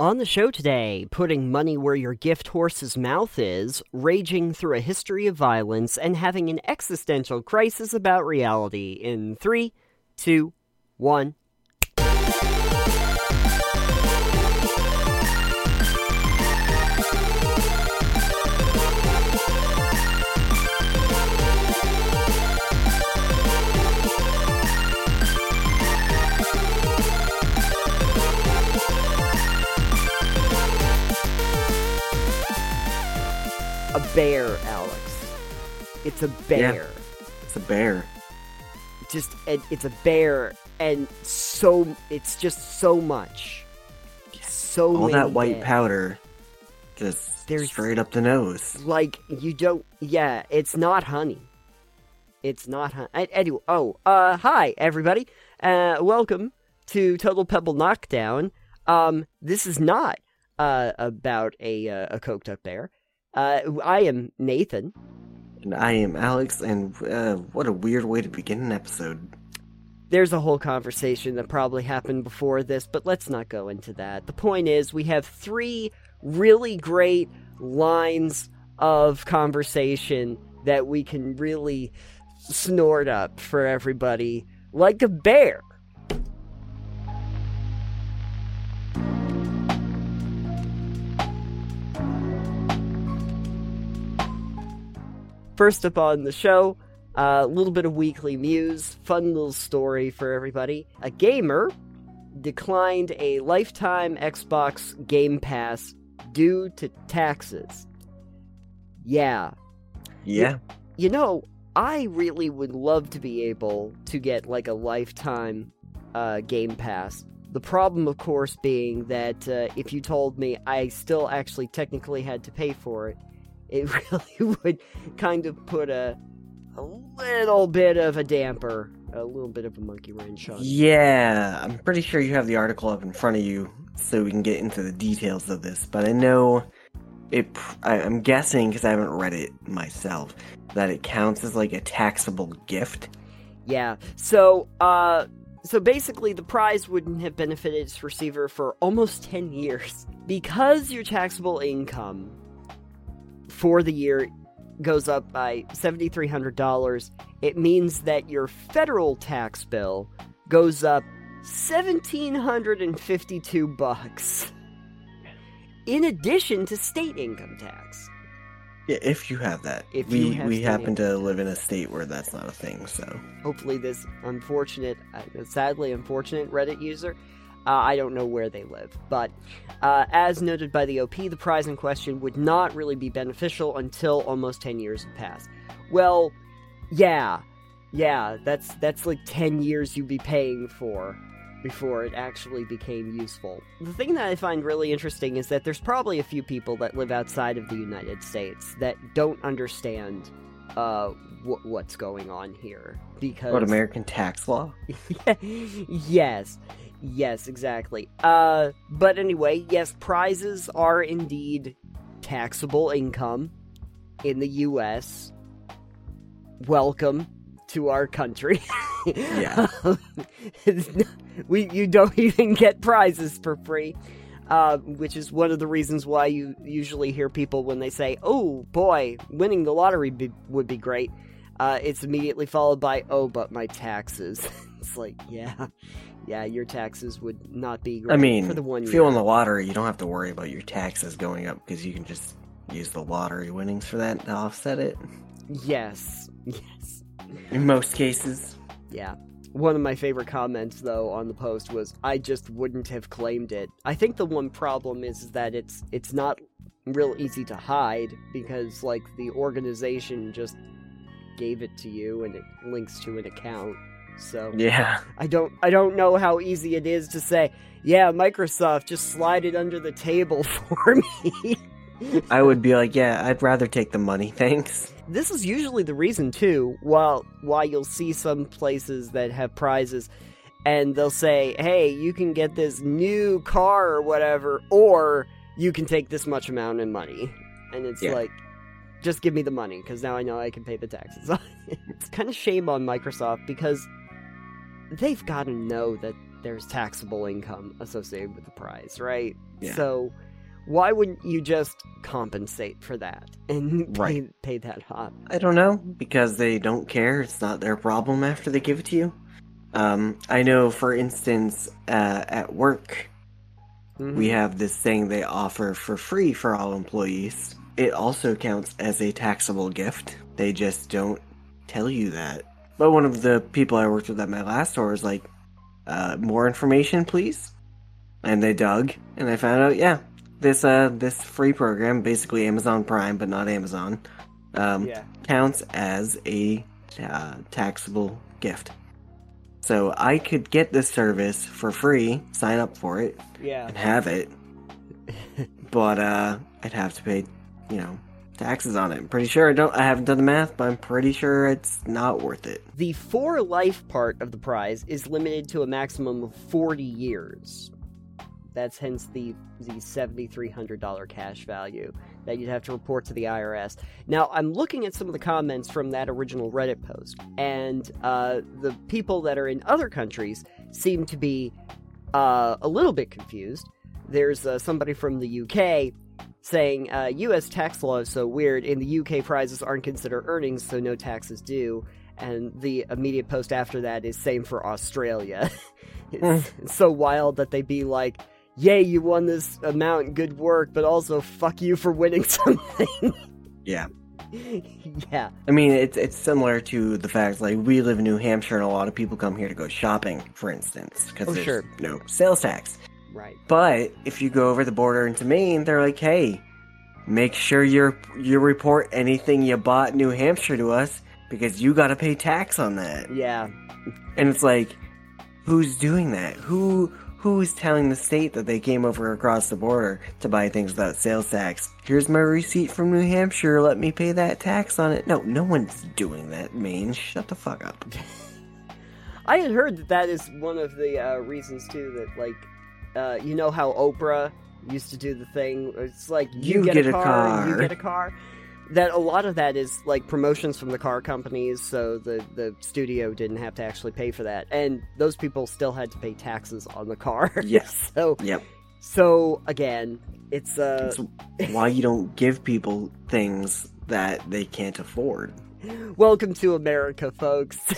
On the show today, putting money where your gift horse's mouth is, raging through a history of violence, and having an existential crisis about reality in three, two, one. Bear, Alex. It's a bear. It's a bear. Just it, it's a bear, and so it's just so much. So All that white bears. powder, just There's- straight up the nose. Like you don't. Yeah, it's not honey. It's not honey. Anyway, oh, uh, hi everybody. Uh, welcome to Total Pebble Knockdown. Um, this is not uh about a uh, a coked up bear. Uh, I am Nathan. And I am Alex, and uh, what a weird way to begin an episode. There's a whole conversation that probably happened before this, but let's not go into that. The point is, we have three really great lines of conversation that we can really snort up for everybody like a bear. First up on the show, a little bit of weekly news, fun little story for everybody. A gamer declined a lifetime Xbox Game Pass due to taxes. Yeah. Yeah. You know, I really would love to be able to get like a lifetime uh, Game Pass. The problem, of course, being that uh, if you told me I still actually technically had to pay for it, it really would kind of put a a little bit of a damper, a little bit of a monkey wrench on. Yeah, I'm pretty sure you have the article up in front of you, so we can get into the details of this. But I know it. I, I'm guessing because I haven't read it myself that it counts as like a taxable gift. Yeah. So, uh, so basically, the prize wouldn't have benefited its receiver for almost ten years because your taxable income for the year goes up by seventy three hundred dollars. It means that your federal tax bill goes up seventeen hundred and fifty two bucks. In addition to state income tax. Yeah, if you have that. If we have we happen to live in a state where that's not a thing, so hopefully this unfortunate uh, sadly unfortunate reddit user uh, i don't know where they live but uh, as noted by the op the prize in question would not really be beneficial until almost 10 years have passed. Well yeah yeah that's that's like 10 years you'd be paying for before it actually became useful. The thing that i find really interesting is that there's probably a few people that live outside of the united states that don't understand uh, wh- what's going on here because what American tax law? yes yes exactly uh but anyway yes prizes are indeed taxable income in the us welcome to our country Yeah. we you don't even get prizes for free uh, which is one of the reasons why you usually hear people when they say, "Oh boy, winning the lottery be- would be great." Uh, it's immediately followed by, "Oh, but my taxes." it's like, yeah, yeah, your taxes would not be great I mean, for the one if you win the lottery, you don't have to worry about your taxes going up because you can just use the lottery winnings for that to offset it. Yes, yes, In most cases. yeah. One of my favorite comments, though, on the post was, "I just wouldn't have claimed it." I think the one problem is that it's it's not real easy to hide because, like, the organization just gave it to you and it links to an account. So Yeah. I don't I don't know how easy it is to say, "Yeah, Microsoft just slide it under the table for me." I would be like, yeah, I'd rather take the money, thanks. this is usually the reason too while why you'll see some places that have prizes and they'll say hey you can get this new car or whatever or you can take this much amount in money and it's Yeah. like just give me the money because now i know i can pay the taxes it's kind of shame on microsoft because they've got to know that there's taxable income associated with the prize, right? Yeah. So why wouldn't you just compensate for that and pay, Right. pay that hop? I don't know because they don't care. It's not their problem after they give it to you. Um, I know, for instance, uh, at work, Mhm. we have this thing they offer for free for all employees. It also counts as a taxable gift. They just don't tell you that. But one of the people I worked with at my last store was like, uh, "More information, please." And they dug, and I found out, yeah, this uh, this free program, basically Amazon Prime, but not Amazon, um, yeah. counts as a uh, taxable gift. So I could get this service for free, sign up for it, Yeah. and have it, but uh, I'd have to pay, you know, taxes on it. I'm pretty sure I don't. I haven't done the math, but I'm pretty sure it's not worth it. The for life part of the prize is limited to a maximum of 40 years. That's hence the the $7,300 cash value that you'd have to report to the IRS. Now, I'm looking at some of the comments from that original Reddit post, and uh, the people that are in other countries seem to be uh, a little bit confused. There's uh, somebody from the UK saying uh, U.S. tax law is so weird. In the UK, prizes aren't considered earnings, so no taxes due. And the immediate post after that is same for Australia. it's, it's so wild that they be like, "Yay, you won this amount, good work," but also fuck you for winning something. Yeah. yeah, I mean, it's it's similar to the fact like we live in New Hampshire, and a lot of people come here to go shopping, for instance, because Oh, there's sure. no sales tax. Right. But if you go over the border into Maine, they're like, "Hey, make sure you you report anything you bought in New Hampshire to us because you got to pay tax on that." Yeah, And it's like, who's doing that? Who who is telling the state that they came over across the border to buy things without sales tax? Here's my receipt from New Hampshire. Let me pay that tax on it. No, no one's doing that, Maine. Shut the fuck up. I had heard that that is one of the uh, reasons too that like, uh, you know how Oprah used to do the thing. It's like you, get, a, car, you car. get a car. That a lot of that is like promotions from the car companies, so the the studio didn't have to actually pay for that, and those people still had to pay taxes on the car. Yes. so Yep. so again, it's uh, It's why you don't give people things that they can't afford. Welcome to America, folks.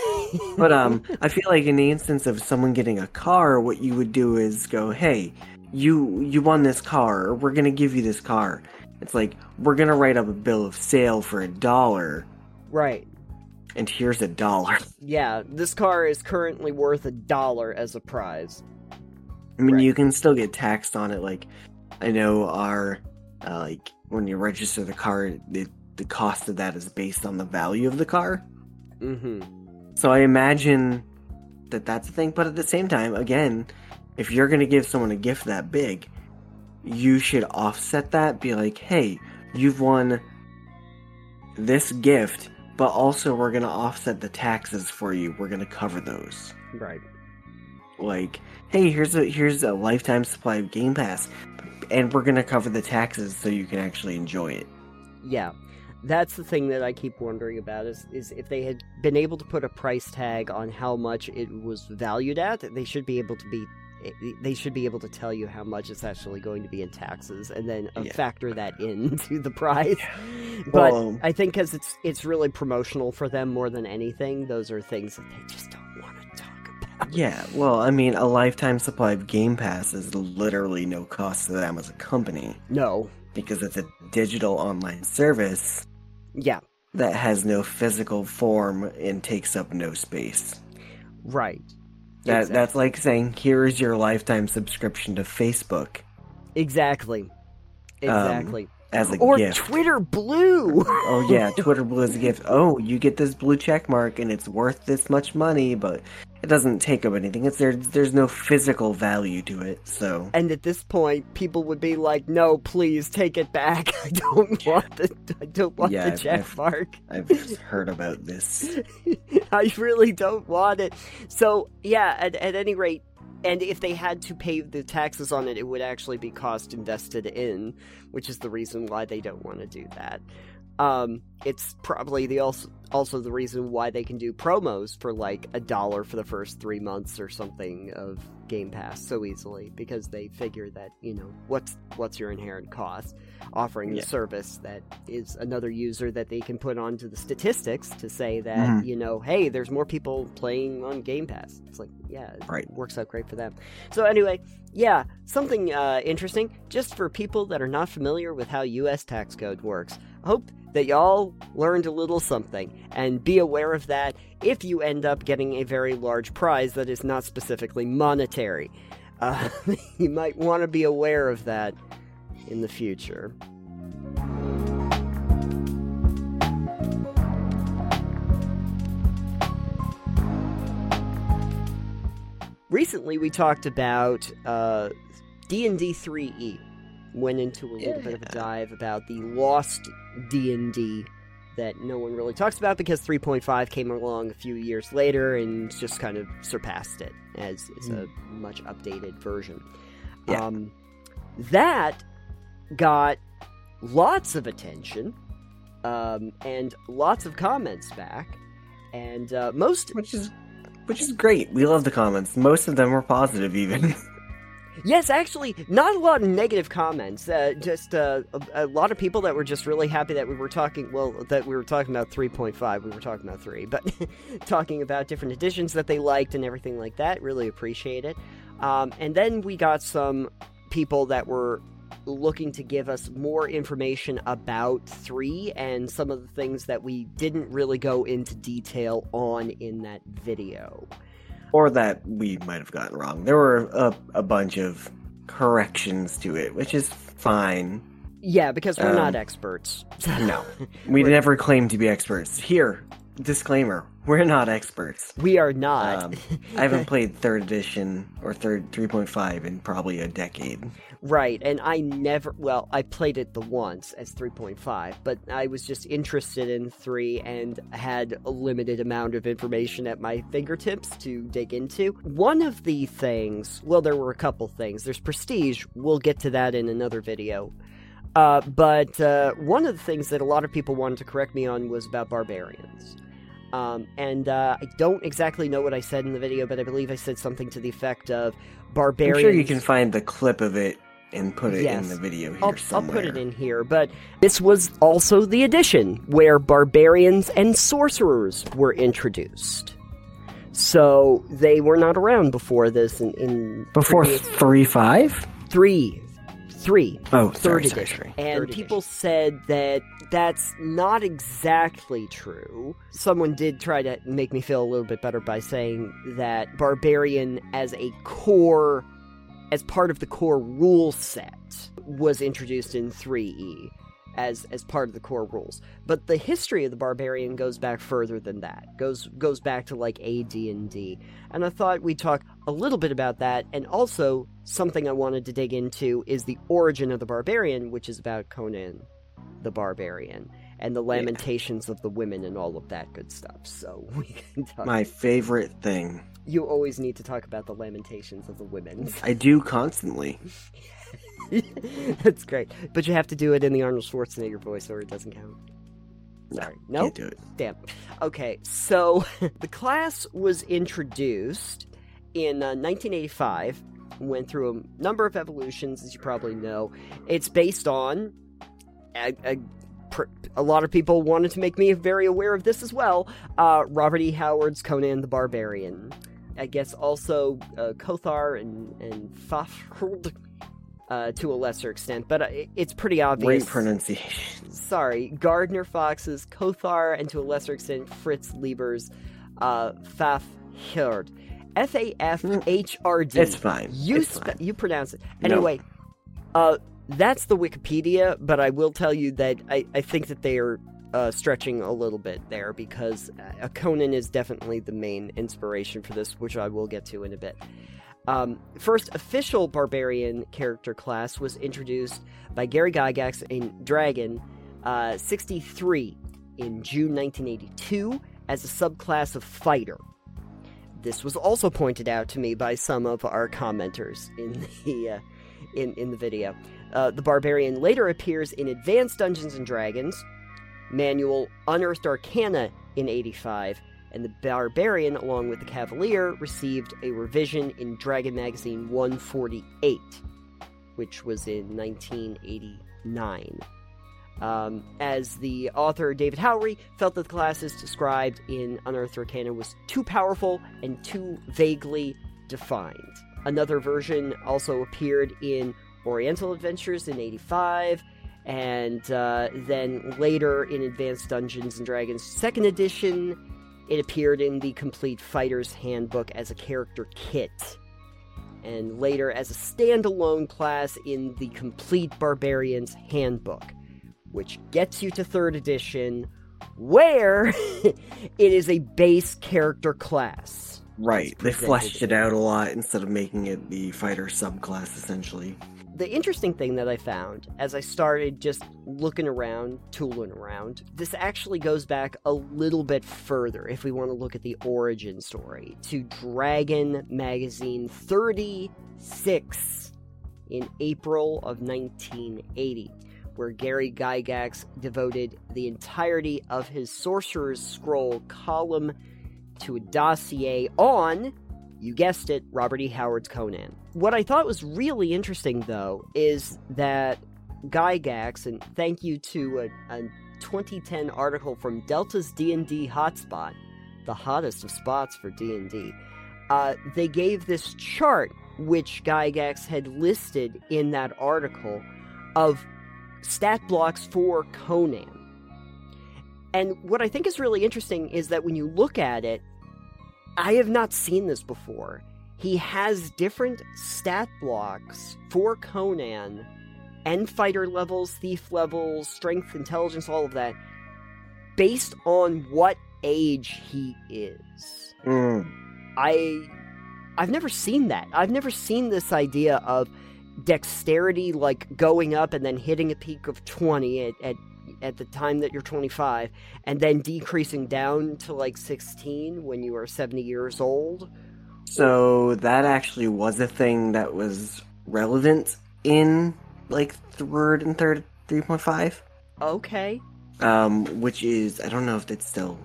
But um, I feel like in the instance of someone getting a car, what you would do is go, "Hey, you you won this car, or we're gonna give you this car." It's like we're gonna write up a bill of sale for a dollar, right. and here's a dollar. Yeah, this car is currently worth a dollar as a prize. I mean, Right. you can still get taxed on it. Like, I know our uh, like when you register the car, the the cost of that is based on the value of the car. Mm-hmm. So I imagine that that's a thing. But at the same time, again, if you're going to give someone a gift that big, you should offset that. Be like, hey, you've won this gift, but also we're going to offset the taxes for you. We're going to cover those. Right. Like, hey, here's a here's a lifetime supply of Game Pass, and we're going to cover the taxes so you can actually enjoy it. Yeah. That's the thing that I keep wondering about is is if they had been able to put a price tag on how much it was valued at, they should be able to be they should be able to tell you how much it's actually going to be in taxes and then uh, Yeah. factor that into the price. But Well, I think cuz it's it's really promotional for them more than anything, those are things that they just don't want to talk about. Yeah, well, I mean, a lifetime supply of Game Pass is literally no cost to them as a company No. because it's a digital online service Yeah. that has no physical form and takes up no space. Right. That Exact- that's like saying here is your lifetime subscription to Facebook Exactly. Um, exactly. as a or gift. Twitter Blue. oh yeah, Twitter Blue is a gift. Oh, you get this blue check mark and it's worth this much money, but it doesn't take up anything. It's there. There's no physical value to it. So And at this point, people would be like, "No, please take it back. I don't want the I don't want Yeah, the check I've- mark. I've heard about this. I really don't want it." So yeah, at, at any rate, and if they had to pay the taxes on it, it would actually be cost invested in, which is the reason why they don't want to do that. Um, it's probably the also also the reason why they can do promos for like a dollar for the first three months or something of Game Pass so easily because they figure that you know what's what's your inherent cost offering Yeah. the service that is another user that they can put onto the statistics to say that Mhm. you know hey there's more people playing on Game Pass. It's like yeah, it Right. works out great for them. So anyway, yeah, something uh, interesting just for people that are not familiar with how U.S. tax code works. I hope that y'all learned a little something and be aware of that if you end up getting a very large prize that is not specifically monetary. Uh, you might want to be aware of that in the future. Recently, we talked about uh, D&D 3E. Went into a little bit of a dive about the lost D&D that no one really talks about because 3.5 came along a few years later and just kind of surpassed it as, as a much updated version. Yeah. Um, that got lots of attention um, and lots of comments back. And uh, most which is which is great. We love the comments. Most of them were positive, even. Yes, actually, not a lot of negative comments. Uh, just uh, a, a lot of people that were just really happy that we were talking. Well, that we were talking about 3.5. We were talking about 3, but talking about different editions that they liked and everything like that. Really appreciate it. Um, and then we got some people that were looking to give us more information about 3 and some of the things that we didn't really go into detail on in that video. Or that we might have gotten wrong. There were a, a bunch of corrections to it, which is fine. Yeah, because we're not Um, experts. No, we never claim to be experts. Here, disclaimer: we're not experts. We are not. Um, I haven't played third edition or third 3.5 in probably a decade. right, and I never. Well, I played it the once as 3.5, but I was just interested in 3 and had a limited amount of information at my fingertips to dig into. One of the things. Well, there were a couple things. There's Prestige. We'll get to that in another video. Uh, but uh, one of the things that a lot of people wanted to correct me on was about barbarians. Um, and uh, I don't exactly know what I said in the video, but I believe I said something to the effect of I'm barbarians. sure you can find the clip of it and put it Yes. in the video here I'll, I'll put it in here, but this was also the edition where barbarians and sorcerers were introduced. So they were not around before this in, in Before previous- three five. three, three, Oh, third sorry, sorry, edition. sorry. And Third people said that that's not exactly true. Someone did try to make me feel a little bit better by saying that Barbarian, as a core, as part of the core rule set, was introduced in 3E as as part of the core rules. But the history of the Barbarian goes back further than that. goes goes back to like AD and D. And I thought we'd talk a little bit about that, and also something I wanted to dig into is the origin of the barbarian, which is about Conan the Barbarian and the lamentations of the women and all of that good stuff. So we can talk. My favorite thing. You always need to talk about the lamentations of the women. I do constantly. That's great, but you have to do it in the Arnold Schwarzenegger voice, or it doesn't count. Sorry, no. Can't do it. Damn. Okay, so the class was introduced in uh, 1985. Went through a number of evolutions, as you probably know. It's based on a, a, a lot of people wanted to make me very aware of this as well. Uh, Robert E. Howard's Conan the Barbarian. I guess also uh, Kothar and and Fafhrd, uh, to a lesser extent, but uh, it's pretty obvious. Great pronunciation. Sorry, Gardner Fox's Kothar, and to a lesser extent, Fritz Leiber's uh, Fafhrd. F A F H R D. It's fine. You It's spe- fine. you pronounce it No. anyway. Uh, that's the Wikipedia, but I will tell you that I, I think that they are uh, stretching a little bit there because uh, Conan is definitely the main inspiration for this, which I will get to in a bit. Um, first official barbarian character class was introduced by Gary Gygax in Dragon uh, 63 in June 1982 as a subclass of fighter. This was also pointed out to me by some of our commenters in the uh, in in the video. Uh, the barbarian later appears in Advanced Dungeons and Dragons, manual Unearthed Arcana in 85, and the Barbarian, along with the Cavalier, received a revision in Dragon Magazine 148, which was in 1989. Um, as the author David Howery felt that the classes described in Unearthed Arcana was too powerful and too vaguely defined. Another version also appeared in Oriental Adventures in 85, and uh, then later in Advanced Dungeons and Dragons 2nd Edition, it appeared in the Complete Fighter's Handbook as a character kit. And later as a standalone class in the Complete Barbarian's Handbook, which gets you to 3rd Edition, where it is a base character class. Right. They fleshed it out a lot instead of making it the fighter subclass, essentially. the interesting thing that I found as I started just looking around, tooling around, this actually goes back a little bit further if we want to look at the origin story to Dragon Magazine 36 in April of 1980, where Gary Gygax devoted the entirety of his Sorcerer's Scroll column to a dossier on you guessed it, Robert E. Howard's Conan. What I thought was really interesting, though, is that Gygax, and thank you to a, a 2010 article from Delta's D&D Hotspot, the hottest of spots for D&D, uh, they gave this chart, which Gygax had listed in that article, of stat blocks for Conan. And what I think is really interesting is that when you look at it, I have not seen this before. He has different stat blocks for Conan and fighter levels, thief levels, strength, intelligence, all of that, based on what age he is. Mm. I I've never seen that. I've never seen this idea of dexterity like going up and then hitting a peak of 20 at, at at the time that you're 25 and then decreasing down to like 16 when you are 70 years old. So that actually was a thing that was relevant in like third and third 3.5, Okay. um, which is I don't know if that's still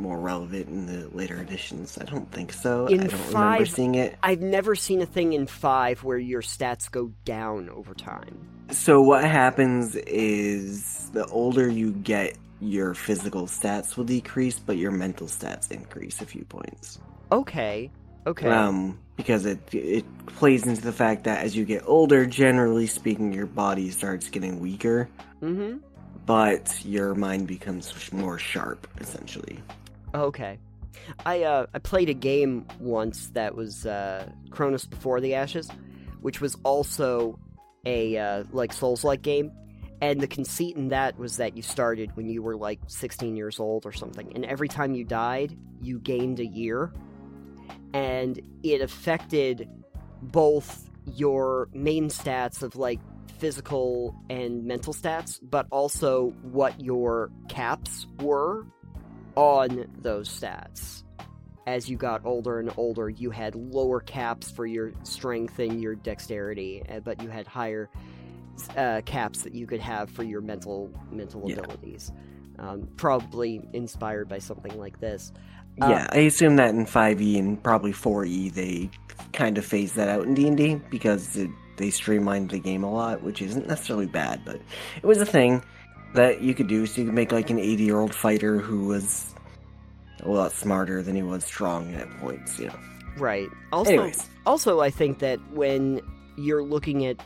more relevant in the later editions. I don't think so. In I don't remember seeing it. I've never seen a thing in 5 where your stats go down over time. So what happens is the older you get, your physical stats will decrease, but your mental stats increase a few points. Okay. Okay. Um, because it it plays into the fact that as you get older, generally speaking, your body starts getting weaker, Mm-hmm. but your mind becomes more sharp, essentially. Okay. I uh I played a game once that was uh Chronos: Before the Ashes, which was also a uh like Souls-like game. And the conceit in that was that you started when you were like 16 years old or something, and every time you died, you gained a year. And it affected both your main stats of like physical and mental stats, but also what your caps were on those stats. As you got older and older, you had lower caps for your strength and your dexterity, uh, but you had higher uh, caps that you could have for your mental mental Yeah. abilities. Um, probably inspired by something like this. Uh, yeah, I assume that in 5e and probably 4e they kind of phased that out in D&D because it, they streamlined the game a lot, which isn't necessarily bad, but it was a thing that you could do. So you could make like an 80-year-old fighter who was a lot smarter than he was strong at points, you know. Right. Also, Anyways. also, I think that when you're looking at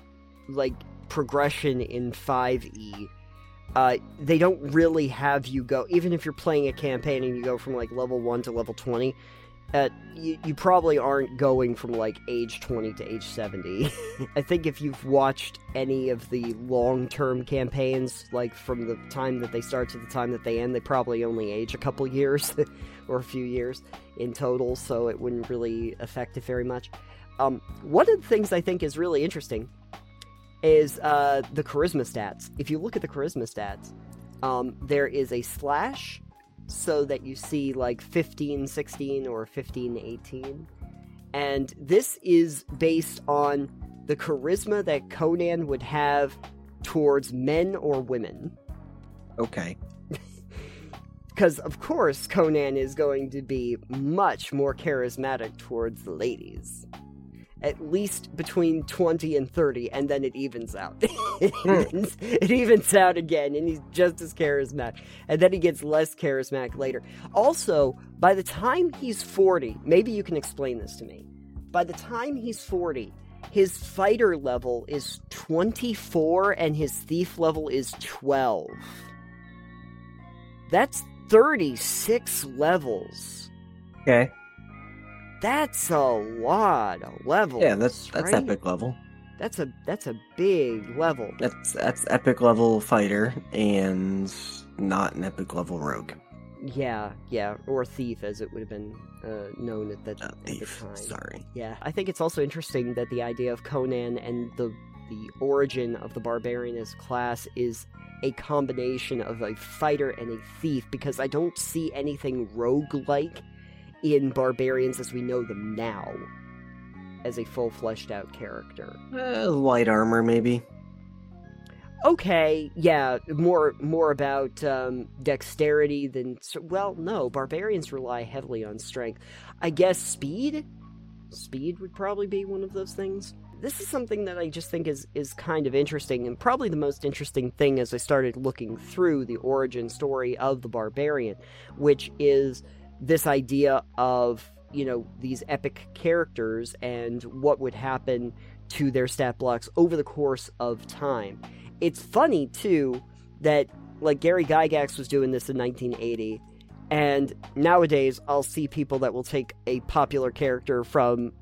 like progression in 5e, uh, they don't really have you go. Even if you're playing a campaign and you go from like level one to level 20, uh, you, you probably aren't going from like age 20 to age 70. I think if you've watched any of the long term campaigns, like from the time that they start to the time that they end, they probably only age a couple years or a few years in total, so it wouldn't really affect it very much. Um, one of the things I think is really interesting is uh, the charisma stats. If you look at the charisma stats, um, there is a slash so that you see like 15, 16 or 15, 18. And this is based on the charisma that Conan would have towards men or women. Okay. because of course Conan is going to be much more charismatic towards the ladies. At least between 20 and 30, and then it evens out. it, hmm. evens, it evens out again, and he's just as charismatic. And then he gets less charismatic later. Also, by the time he's 40, maybe you can explain this to me. By the time he's 40, his fighter level is 24 and his thief level is 12. That's 36 levels. Okay. That's a lot of levels. Yeah, that's that's right? epic level. That's a that's a big level. That's that's epic level fighter and not an epic level rogue. Yeah, yeah, or thief as it would have been uh, known at that Uh, at the time. Sorry. Yeah, I think it's also interesting that the idea of Conan and the the origin of the barbarian as class is a combination of a fighter and a thief because I don't see anything rogue-like in barbarians as we know them now as a full fleshed out character. Uh, light armor, maybe. Okay, yeah, more more about um, dexterity than well, no, barbarians rely heavily on strength. I guess speed, speed would probably be one of those things. This is something that I just think is is kind of interesting, and probably the most interesting thing as I started looking through the origin story of the barbarian, which is this idea of you know these epic characters and what would happen to their stat blocks over the course of time it's funny too that like Gary Gygax was doing this in 1980 and nowadays I'll see people that will take a popular character from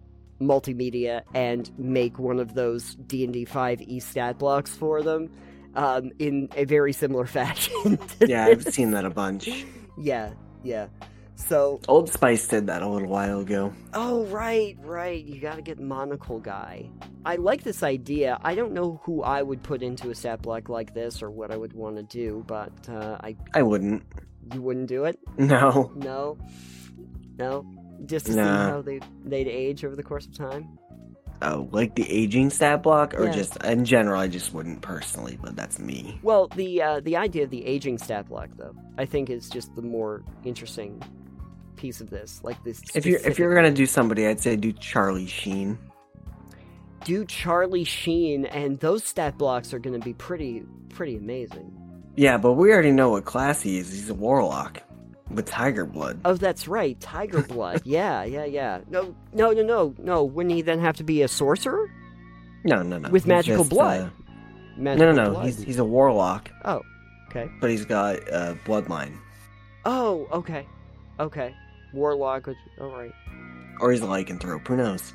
multimedia and make one of those D&D 5e stat blocks for them um, in a very similar fashion. Yeah, I've seen that a bunch. Yeah, yeah. So, Old Spice did that a little while ago. oh right, right. You got to get monocle guy. I like this idea. I don't know who I would put into a stat block like this or what I would want to do, but uh, I I wouldn't. you wouldn't do it. No. No, no. Just to see how they they'd age over the course of time. Oh, like the aging stat block, or Yeah. just in general, I just wouldn't personally, but that's me. Well, the uh, the idea of the aging stat block, though, I think is just the more interesting piece of this. Like this. If you're if you're gonna do somebody, I'd say do Charlie Sheen. do Charlie Sheen, and those stat blocks are to be pretty pretty amazing. Yeah, but we already know what class he is. He's a warlock with tiger blood. Oh, that's right, Tiger Blood. yeah, yeah, yeah. No, no, no, no, no. Wouldn't he then have to be a sorcerer No, no, no. with He's magical just, blood? uh, Magical no, no, no. blood. He's he's a warlock, Oh, okay. but he's got uh, bloodline, Oh, okay, okay. Warlock. which- All right. or he's a lycanthrope. Who knows?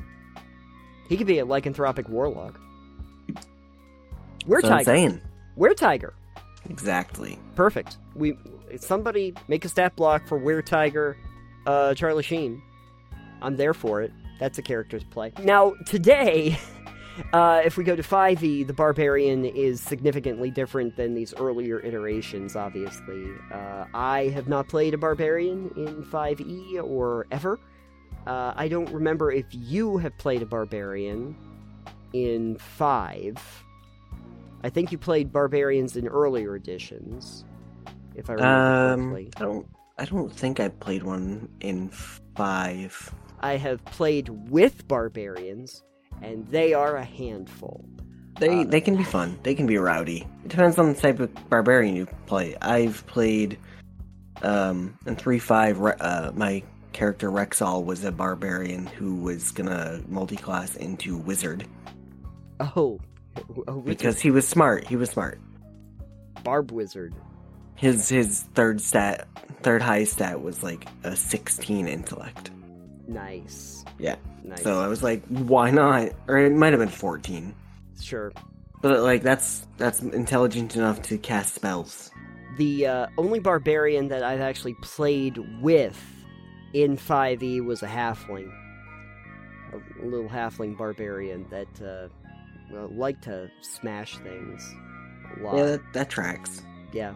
He could be a lycanthropic warlock. We're That's what I'm Tiger. saying. Weretiger. Exactly. Perfect. We somebody make a stat block for Weretiger, uh, Charlie Sheen. I'm there for it. That's a character to play. Now today, uh, if we go to 5e, the barbarian is significantly different than these earlier iterations. Obviously, uh, I have not played a barbarian in 5e or ever. Uh, I don't remember if you have played a barbarian in five. I think you played barbarians in earlier editions, if I remember Um, correctly. I don't. I don't think I played one in five. I have played with barbarians, and they are a handful. They Uh, they can be fun. They can be rowdy. It depends on the type of barbarian you play. I've played um in three five. Re- uh, my character Rexall was a barbarian who was gonna multi-class into wizard Oh, because he was smart. He was smart. barb wizard. His his third stat, third highest stat was like a sixteen intellect. Nice. Yeah. Nice. So I was like, why not? Or it might have been fourteen. sure. But like that's that's intelligent enough to cast spells. The uh, only barbarian that I've actually played with in 5e was a halfling. A little halfling barbarian that uh, well, liked to smash things a lot. Yeah, that, that tracks. yeah.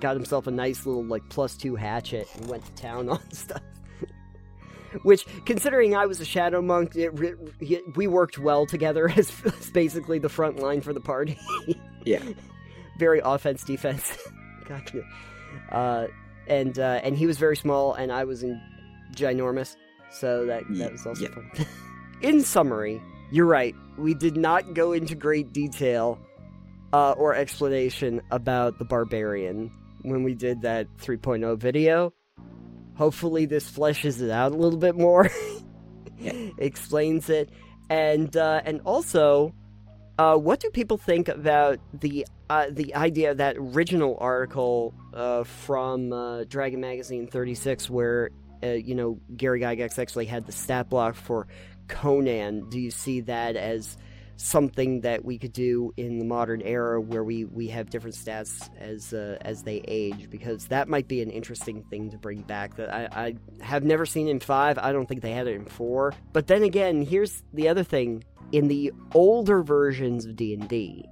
Got himself a nice little like plus two hatchet and went to town on stuff. Which, considering I was a shadow monk, it, it- we worked well together as, as basically the front line for the party. Yeah. Very offense defense. gotcha. Uh, and uh, and he was very small, and I was in ginormous, so that that was also yeah. fun. in summary, you're right. We did not go into great detail uh, or explanation about the barbarian when we did that 3.0 video. Hopefully, this fleshes it out a little bit more, explains it, and uh, and also, uh, what do people think about the uh, the idea of that original article uh, from uh, Dragon Magazine 36, where uh, you know Gary Gygax actually had the stat block for Conan? Do you see that as something that we could do in the modern era where we, we have different stats as uh, as they age because that might be an interesting thing to bring back that I, I have never seen in 5 I don't think they had it in 4 but then again here's the other thing. In the older versions of D&D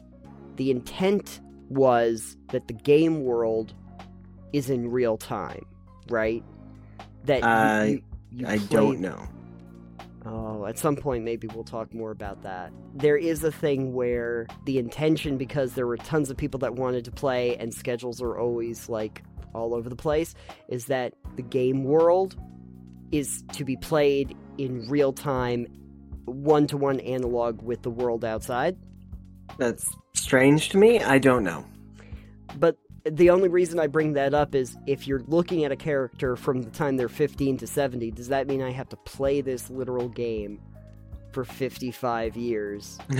the intent was that the game world is in real time right? That you- I- you, you I play- don't know. At some point, maybe we'll talk more about that. There is a thing where the intention, because there were tons of people that wanted to play and schedules are always like all over the place, is that the game world is to be played in real time, one to one analog with the world outside. That's strange to me. I don't know. But the only reason I bring that up is if you're looking at a character from the time they're 15 to 70, does that mean I have to play this literal game for 55 years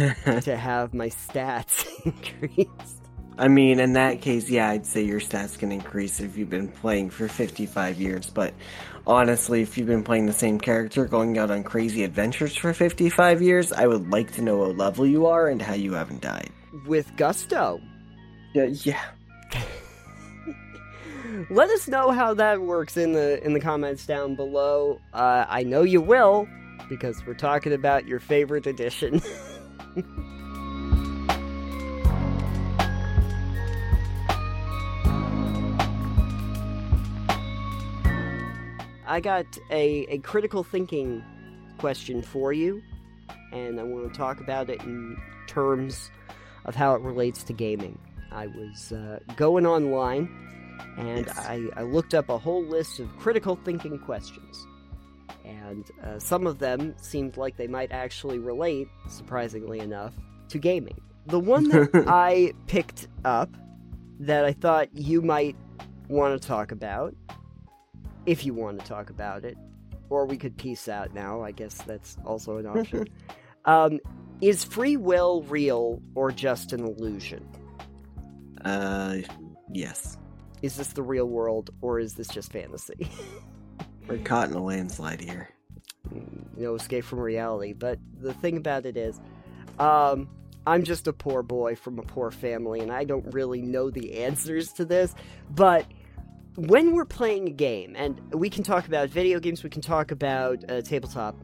to have my stats increased? I mean, in that case, yeah, I'd say your stats can increase if you've been playing for 55 years, but honestly, if you've been playing the same character, going out on crazy adventures for 55 years, I would like to know what level you are and how you haven't died. With gusto. Yeah, yeah. Let us know how that works in the in the comments down below. Uh, I know you will because we're talking about your favorite edition. I got a, a critical thinking question for you, and I want to talk about it in terms of how it relates to gaming. I was uh, going online and Yes. I, I looked up a whole list of critical thinking questions. And uh, some of them seemed like they might actually relate, surprisingly enough, to gaming. The one that I picked up that I thought you might want to talk about, if you want to talk about it, or we could peace out now, I guess that's also an option. um, is free will real or just an illusion? Uh, yes. Is this the real world or is this just fantasy? We're caught in a landslide here. no escape from reality. But the thing about it is, um, I'm just a poor boy from a poor family, and I don't really know the answers to this. But when we're playing a game, and we can talk about video games, we can talk about uh, tabletop,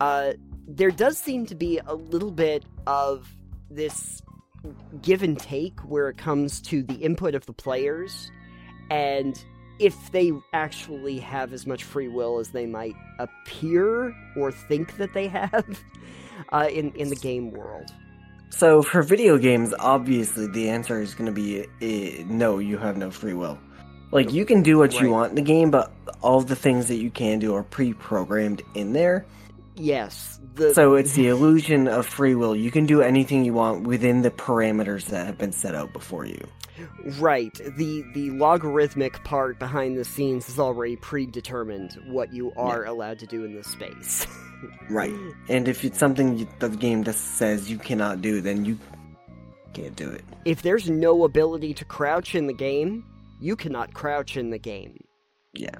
uh, there does seem to be a little bit of this give and take where it comes to the input of the players and if they actually have as much free will as they might appear or think that they have uh, in in the game world. So, for video games, obviously the answer is going to be eh, no, you have no free will. Like, you can do what you want in the game, but all the things that you can do are pre programmed in there. Yes, the So, it's the illusion of free will. You can do anything you want within the parameters that have been set out before you. right the the logarithmic part behind the scenes is already predetermined what you are allowed to do in the space. Right. And if it's something you, the game just says you cannot do, then you can't do it. if there's no ability to crouch in the game, you cannot crouch in the game. Yeah.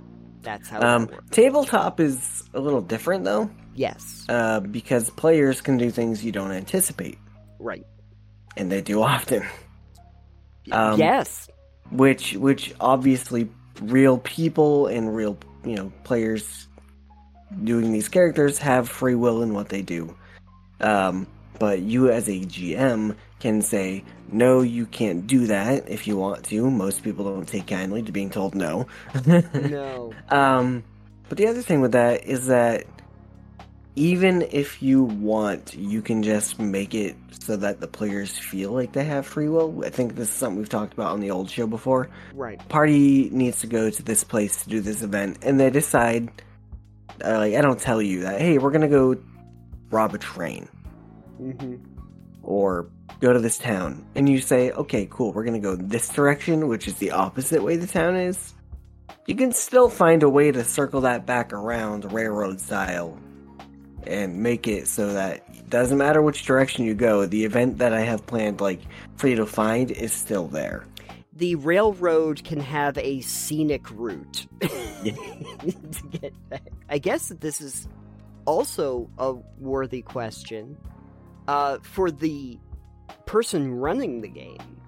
That's how Um, tabletop is a little different, though, Yes, uh, because players can do things you don't anticipate, right. and they do often. Um, yes, which which obviously real people and real you know players doing these characters have free will in what they do um, but you as a gm can say no you can't do that if you want to most people don't take kindly to being told no no. um, but the other thing with that is that even if you want, you can just make it so that the players feel like they have free will. I think this is something we've talked about on the old show before. Right. Party needs to go to this place to do this event, and they decide, uh, like, I don't tell you that, hey, we're gonna go rob a train Mm-hmm. or go to this town. And you say, okay, cool, we're gonna go this direction, which is the opposite way the town is. You can still find a way to circle that back around railroad style and make it so that it doesn't matter which direction you go, the event that I have planned like for you to find is still there. The railroad can have a scenic route to get back. I guess that this is also a worthy question. Uh, for the person running the game,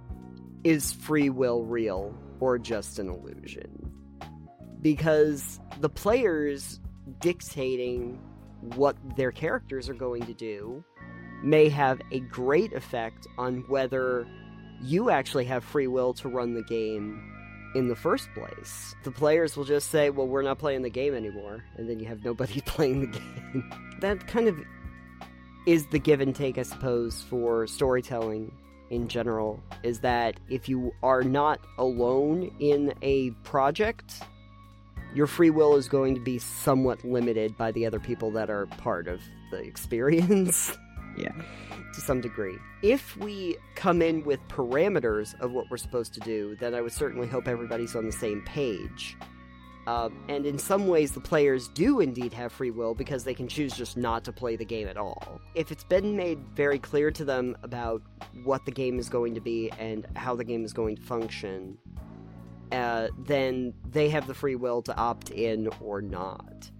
is free will real or just an illusion? Because the players dictating what their characters are going to do may have a great effect on whether you actually have free will to run the game in the first place. The players will just say, well, we're not playing the game anymore, and then you have nobody playing the game. that kind of is the give and take, I suppose, for storytelling in general, is that if you are not alone in a project, your free will is going to be somewhat limited by the other people that are part of the experience. Yeah. to some degree. If we come in with parameters of what we're supposed to do, then I would certainly hope everybody's on the same page. Um, and in some ways, the players do indeed have free will because they can choose just not to play the game at all. If it's been made very clear to them about what the game is going to be and how the game is going to function, uh, then they have the free will to opt in or not.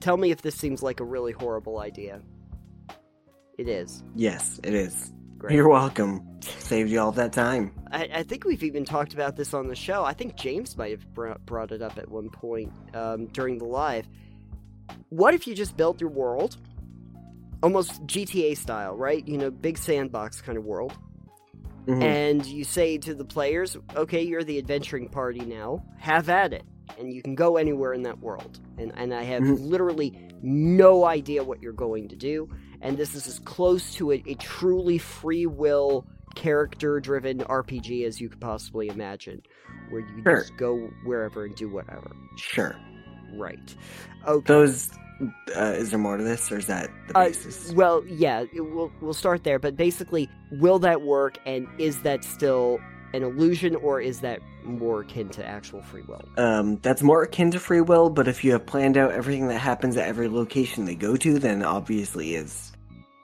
Tell me if this seems like a really horrible idea. It is. Yes, it is. Great. You're welcome. Saved you all that time. I, I think we've even talked about this on the show. I think James might have br- brought it up at one point um, during the live. What if you just built your world, almost GTA style, right? You know, big sandbox kind of world, Mhm. and you say to the players, "Okay, you're the adventuring party now. Have at it." And you can go anywhere in that world. And and I have Mhm. literally no idea what you're going to do. And this is as close to a, a truly free will character driven RPG as you could possibly imagine. Where you Sure. just go wherever and do whatever. Sure. Right. Okay. Those. Uh, is there more to this, or is that the Uh, basis? well, yeah, it, we'll we'll start there. But basically, will that work? And is that still an illusion, or is that more akin to actual free will? Um, that's more akin to free will, but if you have planned out everything that happens at every location they go to, then obviously is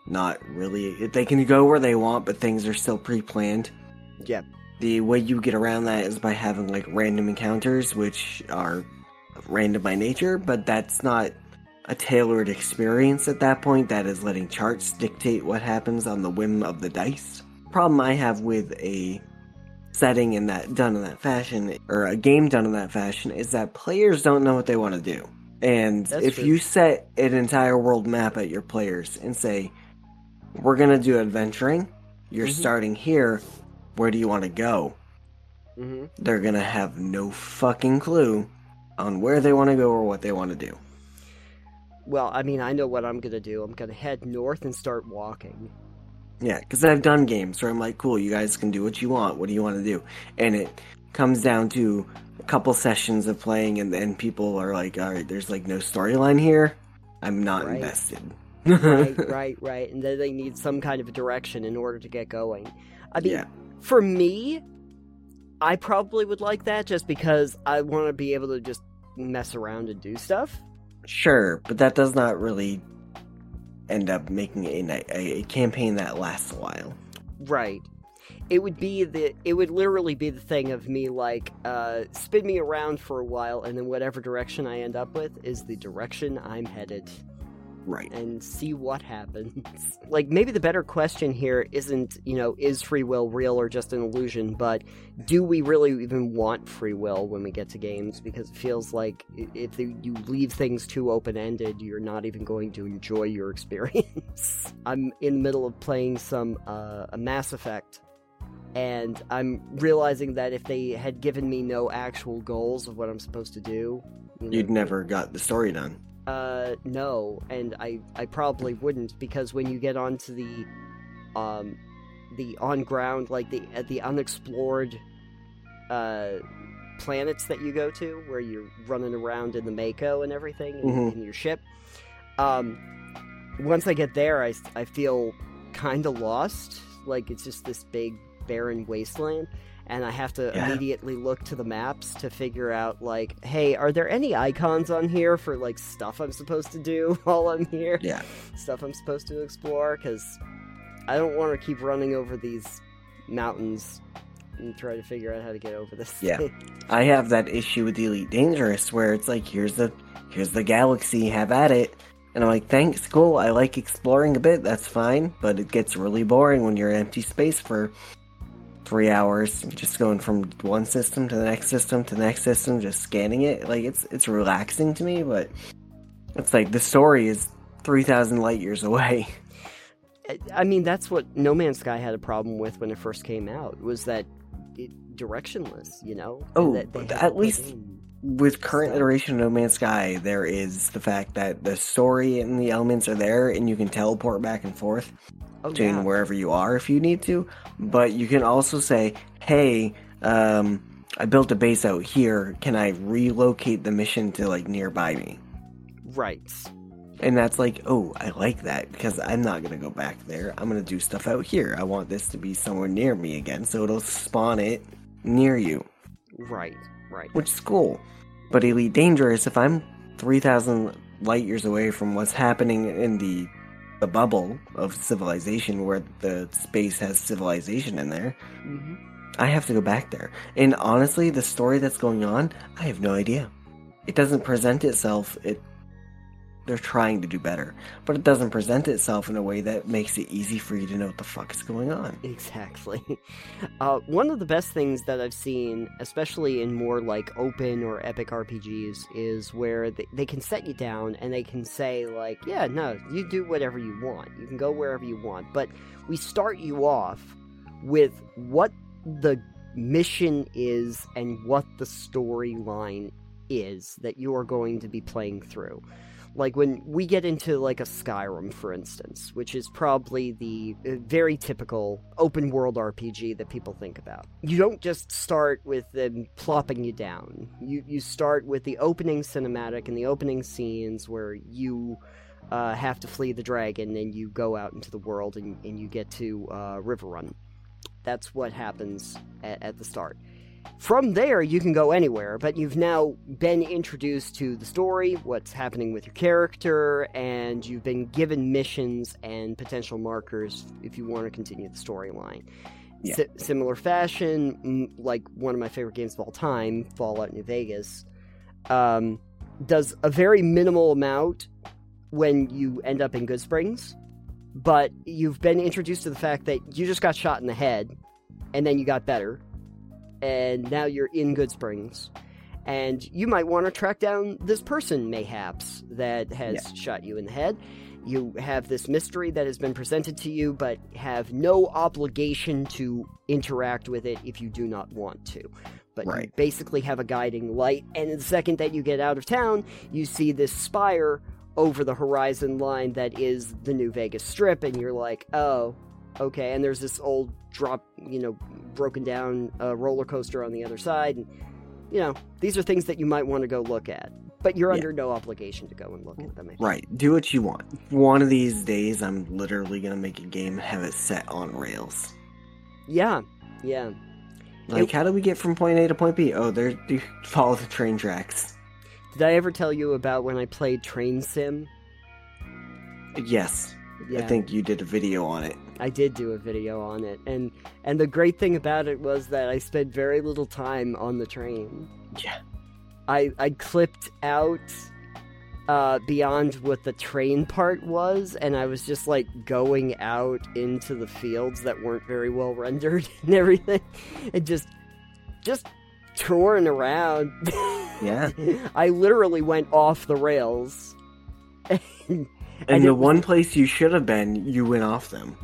not really. They can go where they want, but things are still pre-planned. Yeah. The way you get around that is by having like random encounters, which are random by nature, but that's not a tailored experience at that point. That is letting charts dictate what happens on the whim of the dice. Problem I have with a setting in that done in that fashion, or a game done in that fashion, is that players don't know what they want to do. And That's if true. you set an entire world map at your players and say, "We're gonna do adventuring," you're Mhm. starting here. Where do you want to go? hmm they're gonna have no fucking clue on where they want to go or what they want to do. Well, I mean, I know what I'm gonna do. I'm gonna head north and start walking. Yeah, because I've done games where I'm like, cool, you guys can do what you want. What do you want to do? And it comes down to a couple sessions of playing, and then people are like, all right, there's like no storyline here. I'm not Right. invested. Right, right, right. And then they need some kind of direction in order to get going. I mean, Yeah. for me, I probably would like that just because I want to be able to just mess around and do stuff. Sure, but that does not really end up making a, a, a campaign that lasts a while. Right. It would be the it would literally be the thing of me like uh spin me around for a while and then whatever direction I end up with is the direction I'm headed Right. and see what happens. like maybe the better question here isn't, you know, is free will real or just an illusion, but do we really even want free will when we get to games because it feels like if you leave things too open-ended, you're not even going to enjoy your experience. I'm in the middle of playing some uh, a Mass Effect and I'm realizing that if they had given me no actual goals of what I'm supposed to do, you know, You'd never got the story done. Uh, no, and I I probably wouldn't because when you get onto the, um, the on ground like the at the unexplored, uh, planets that you go to where you're running around in the Mako and everything in, Mhm. in your ship, um, once I get there, I I feel kind of lost. Like it's just this big barren wasteland. And I have to Yeah. immediately look to the maps to figure out, like, hey, are there any icons on here for like stuff I'm supposed to do while I'm here? Yeah. Stuff I'm supposed to explore? Because I don't want to keep running over these mountains and try to figure out how to get over this. Yeah. thing. I have that issue with the Elite Dangerous where it's like, here's the here's the galaxy, have at it. And I'm like, thanks, cool. I like exploring a bit, that's fine. But it gets really boring when you're in empty space for three hours, just going from one system to the next system to the next system, just scanning it. Like it's it's relaxing to me, but it's like the story is three thousand light years away. I- mean, that's what No Man's Sky had a problem with when it first came out. Was that it, directionless? You know. Oh, that they but had to at least- with current So- iteration of No Man's Sky, there is the fact that the story and the elements are there, and you can teleport back and forth Oh, yeah. wherever you are if you need to. But you can also say, "Hey, um, I built a base out here. Can I relocate the mission to like nearby me?" Right. And that's like, oh, I like that because I'm not gonna go back there. I'm gonna do stuff out here. I want this to be somewhere near me again, so it'll spawn it near you. Right. Right. which is cool. But Elite Dangerous, if I'm 3,000 light years away from what's happening in the the bubble of civilization where the space has civilization in there, hmm I have to go back there. And honestly, the story that's going on, I have no idea. It doesn't present itself. It they're trying to do better, but it doesn't present itself in a way that makes it easy for you to know what the fuck is going on. Exactly. Uh, one of the best things that I've seen, especially in more like open or epic RPGs, is where they, they can set you down and they can say, like, yeah, no, you do whatever you want. You can go wherever you want. But we start you off with what the mission is and what the storyline is that you are going to be playing through like when we get into like a Skyrim for instance which is probably the uh, very typical open world RPG that people think about. You don't just start with them plopping you down. You you start with the opening cinematic and the opening scenes where you uh, have to flee the dragon and you go out into the world and, and you get to uh, Riverrun. That's what happens at, at the start from there, you can go anywhere, but you've now been introduced to the story, what's happening with your character, and you've been given missions and potential markers if you want to continue the storyline. Yeah. Si- similar fashion, like one of my favorite games of all time, Fallout New Vegas, um, does a very minimal amount when you end up in Goodsprings, but you've been introduced to the fact that you just got shot in the head, and then you got better and now you're in Goodsprings. And you might want to track down this person, mayhaps, that has Yeah. shot you in the head. You have this mystery that has been presented to you, but have no obligation to interact with it if you do not want to. But you basically have a guiding light, and the second that you get out of town, you see this spire over the horizon line that is the New Vegas Strip, and you're like, oh, okay. And there's this old drop, you know, broken down uh, roller coaster on the other side, and you know, these are things that you might want to go look at, but you're Yeah. under no obligation to go and look at them. Right, do what you want. One of these days, I'm literally gonna make a game and have it set on rails. Yeah, yeah. Like, It- how do we get from point A to point B? Oh, there, you follow the train tracks. Did I ever tell you about when I played Train Sim? Yes, Yeah, I think you did a video on it. I did do a video on it, and and the great thing about it was that I spent very little time on the train. Yeah. I I clipped out uh, beyond what the train part was, and I was just like going out into the fields that weren't very well rendered and everything, and just just touring around. Yeah. I literally went off the rails. and And the was- one place you should have been, you went off them.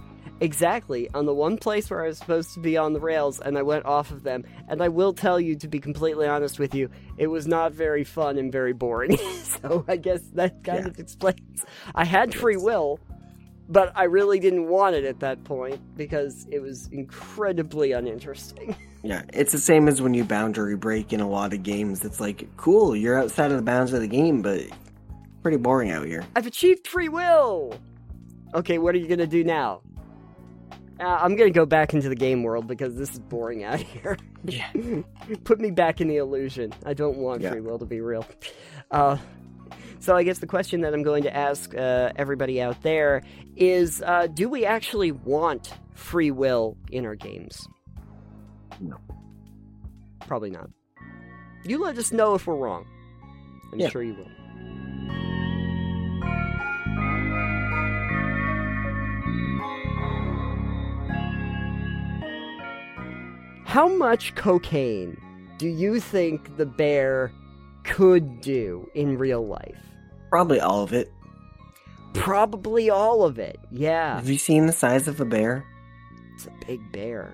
Exactly, on the one place where I was supposed to be on the rails, and I went off of them. And I will tell you, to be completely honest with you, it was not very fun and very boring. so I guess that kind Yeah. of explains. I had free will, but I really didn't want it at that point because it was incredibly uninteresting. Yeah, it's the same as when you boundary break in a lot of games. It's like, cool, you're outside of the bounds of the game, but pretty boring out here. I've achieved free will! Okay, what are you gonna do now? Uh, I'm gonna go back into the game world because this is boring out here. Yeah. Put me back in the illusion. I don't want Yeah. free will to be real. Uh, so I guess the question that I'm going to ask uh, everybody out there is: uh, Do we actually want free will in our games? No. Probably not. You let us know if we're wrong. I'm Yeah. sure you will. How much cocaine do you think the bear could do in real life? Probably all of it. Probably all of it. Yeah. Have you seen the size of a bear? It's a big bear.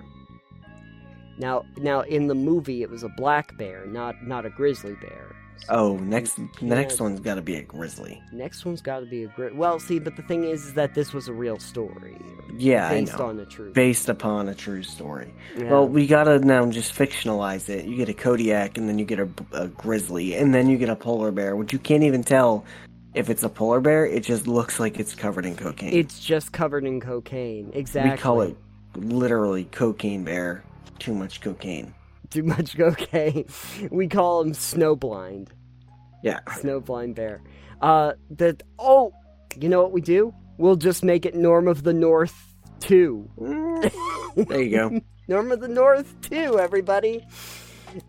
Now, now in the movie, it was a black bear, not not a grizzly bear. Oh, next the next one's got to be a grizzly. next one's got to be a gri- Well, see, but the thing is, is that this was a real story, Yeah, I based know. on a true. Based upon a true story. Yeah. Well, we gotta now just fictionalize it. You get a Kodiak, and then you get a, a grizzly, and then you get a polar bear, which you can't even tell if it's a polar bear. It just looks like it's covered in cocaine. it's just covered in cocaine. Exactly. we call it literally cocaine bear. Too much cocaine. Too much cocaine. We call him snowblind. Yeah. Snowblind bear. Uh, that. Oh, you know what we do? We'll just make it Norm of the North two. there you go. Norm of the North 2, everybody.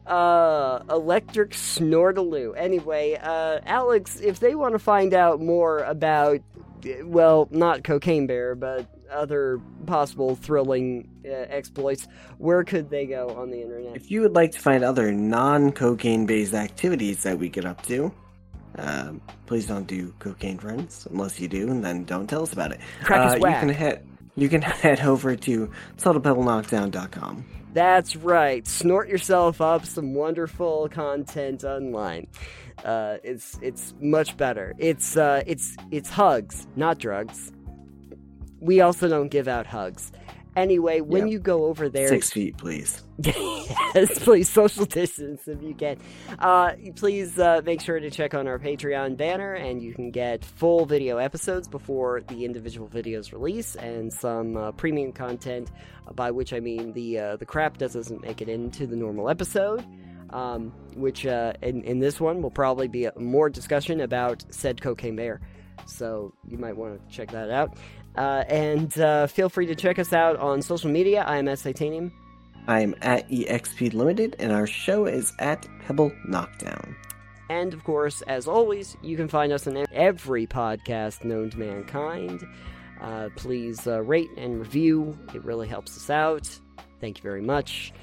Uh, Electric Snortaloo. Anyway, uh, Alex, if they want to find out more about, well, not Cocaine Bear, but other possible thrilling uh, exploits, where could they go on the internet? If you would like to find other non-cocaine based activities that we get up to, um, please don't do cocaine friends unless you do, and then don't tell us about it. Crack Uh, you can head you can head over to totalpebbleknockdown.com. That's right. Snort yourself up some wonderful content online. Uh, it's it's much better. It's uh, it's it's hugs, not drugs. We also don't give out hugs. Anyway, when Yep. you go over there, Six feet, please. yes, please social distance if you can. Uh, please uh, make sure to check on our Patreon banner, and you can get full video episodes before the individual videos release, and some uh, premium content. uh, By which I mean the uh, the crap that doesn't make it into the normal episode. Um, which uh, in in this one will probably be a, more discussion about said cocaine bear. So you might want to check that out. Uh, and uh, feel free to check us out on social media. I am S Titanium. I'm at EXP Limited, and our show is at Pebble Knockdown. And of course, as always, you can find us on every podcast known to mankind. Uh, please uh, rate and review, it really helps us out. Thank you very much.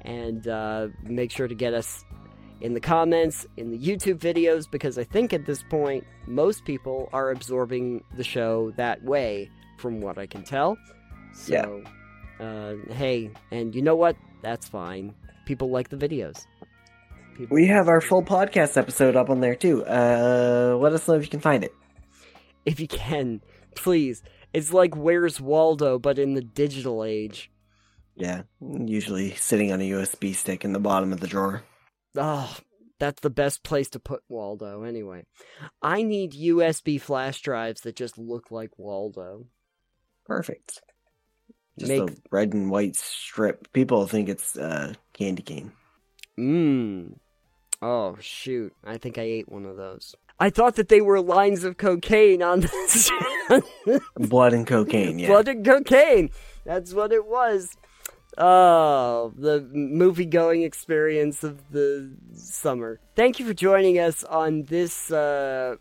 And uh, make sure to get us in the comments, in the YouTube videos, because I think at this point, most people are absorbing the show that way, from what I can tell. So, uh, hey, and you know what? That's fine. People like the videos. People We have our full podcast episode up on there too. Uh, let us know if you can find it. if you can, please. It's like Where's Waldo, but in the digital age. Yeah, usually sitting on a USB stick in the bottom of the drawer. Oh, that's the best place to put Waldo, anyway. I need USB flash drives that just look like Waldo. Perfect. Just Make- a red and white strip. People think it's uh, candy cane. Mmm. Oh, shoot. I think I ate one of those. I thought that they were lines of cocaine on this. Blood and cocaine, yeah. Blood and cocaine. That's what it was. Oh, the movie going experience of the summer. Thank you for joining us on this uh,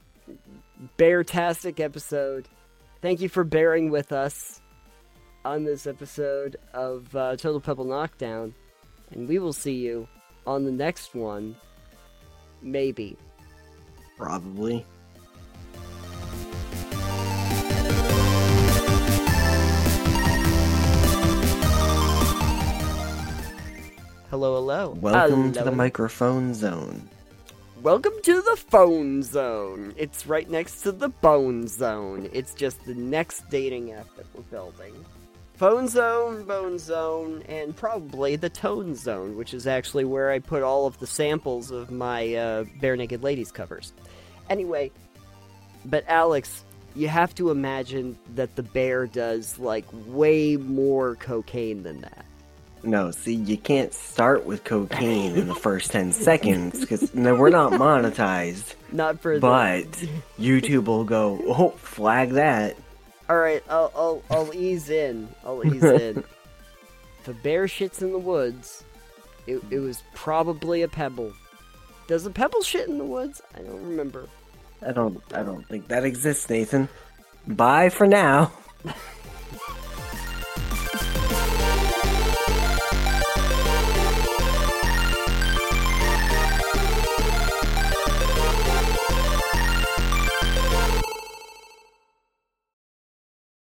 bear-tastic episode. Thank you for bearing with us on this episode of uh, Total Pebble Knockdown, and we will see you on the next one. Maybe. Probably. Hello, hello. Welcome hello. to the microphone zone. Welcome to the phone zone. It's right next to the bone zone. It's just the next dating app that we're building. Phone zone, bone zone, and probably the tone zone, which is actually where I put all of the samples of my uh, bare naked ladies covers. Anyway, but Alex, you have to imagine that the bear does like way more cocaine than that. No, see, you can't start with cocaine in the first 10 seconds because no, we're not monetized. Not for But YouTube will go, oh, flag that. All right, I'll, I'll I'll ease in. I'll ease in. if a bear shits in the woods, it, it was probably a pebble. Does a pebble shit in the woods? I don't remember. I don't, I don't think that exists, Nathan. Bye for now.